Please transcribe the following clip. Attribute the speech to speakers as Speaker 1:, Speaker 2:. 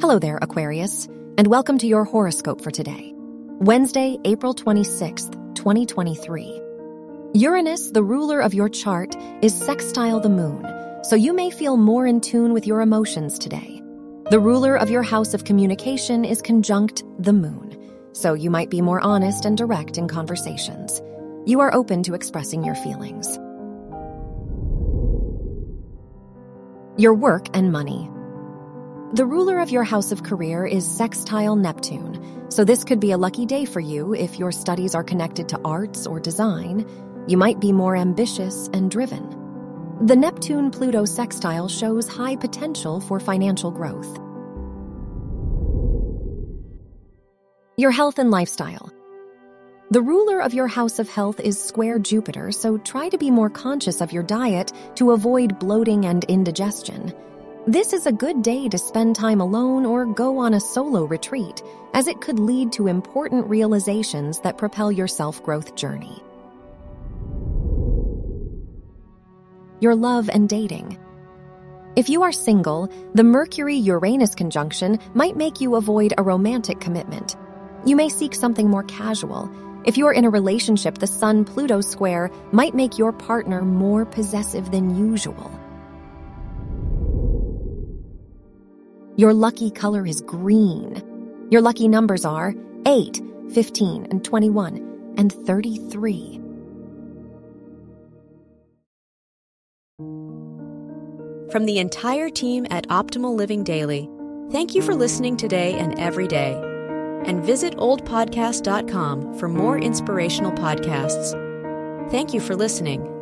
Speaker 1: Hello there, Aquarius, and welcome to your horoscope for today, Wednesday, April 26th, 2023. Uranus, the ruler of your chart, is sextile the moon, so you may feel more in tune with your emotions today. The ruler of your house of communication is conjunct the moon, so you might be more honest and direct in conversations. You are open to expressing your feelings. Your work and money. The ruler of your house of career is sextile Neptune, so this could be a lucky day for you if your studies are connected to arts or design. You might be more ambitious and driven. The Neptune Pluto sextile shows high potential for financial growth. Your health and lifestyle. The ruler of your house of health is square Jupiter, so try to be more conscious of your diet to avoid bloating and indigestion. This is a good day to spend time alone or go on a solo retreat, as it could lead to important realizations that propel your self growth journey. Your love and dating. If you are single, the Mercury Uranus conjunction might make you avoid a romantic commitment. You may seek something more casual if you are in a relationship, the Sun Pluto square might make your partner more possessive than usual. Your lucky color is green. Your lucky numbers are 8, 15, and 21, and 33.
Speaker 2: From the entire team at Optimal Living Daily, thank you for listening today and every day and visit oldpodcast.com for more inspirational podcasts. Thank you for listening.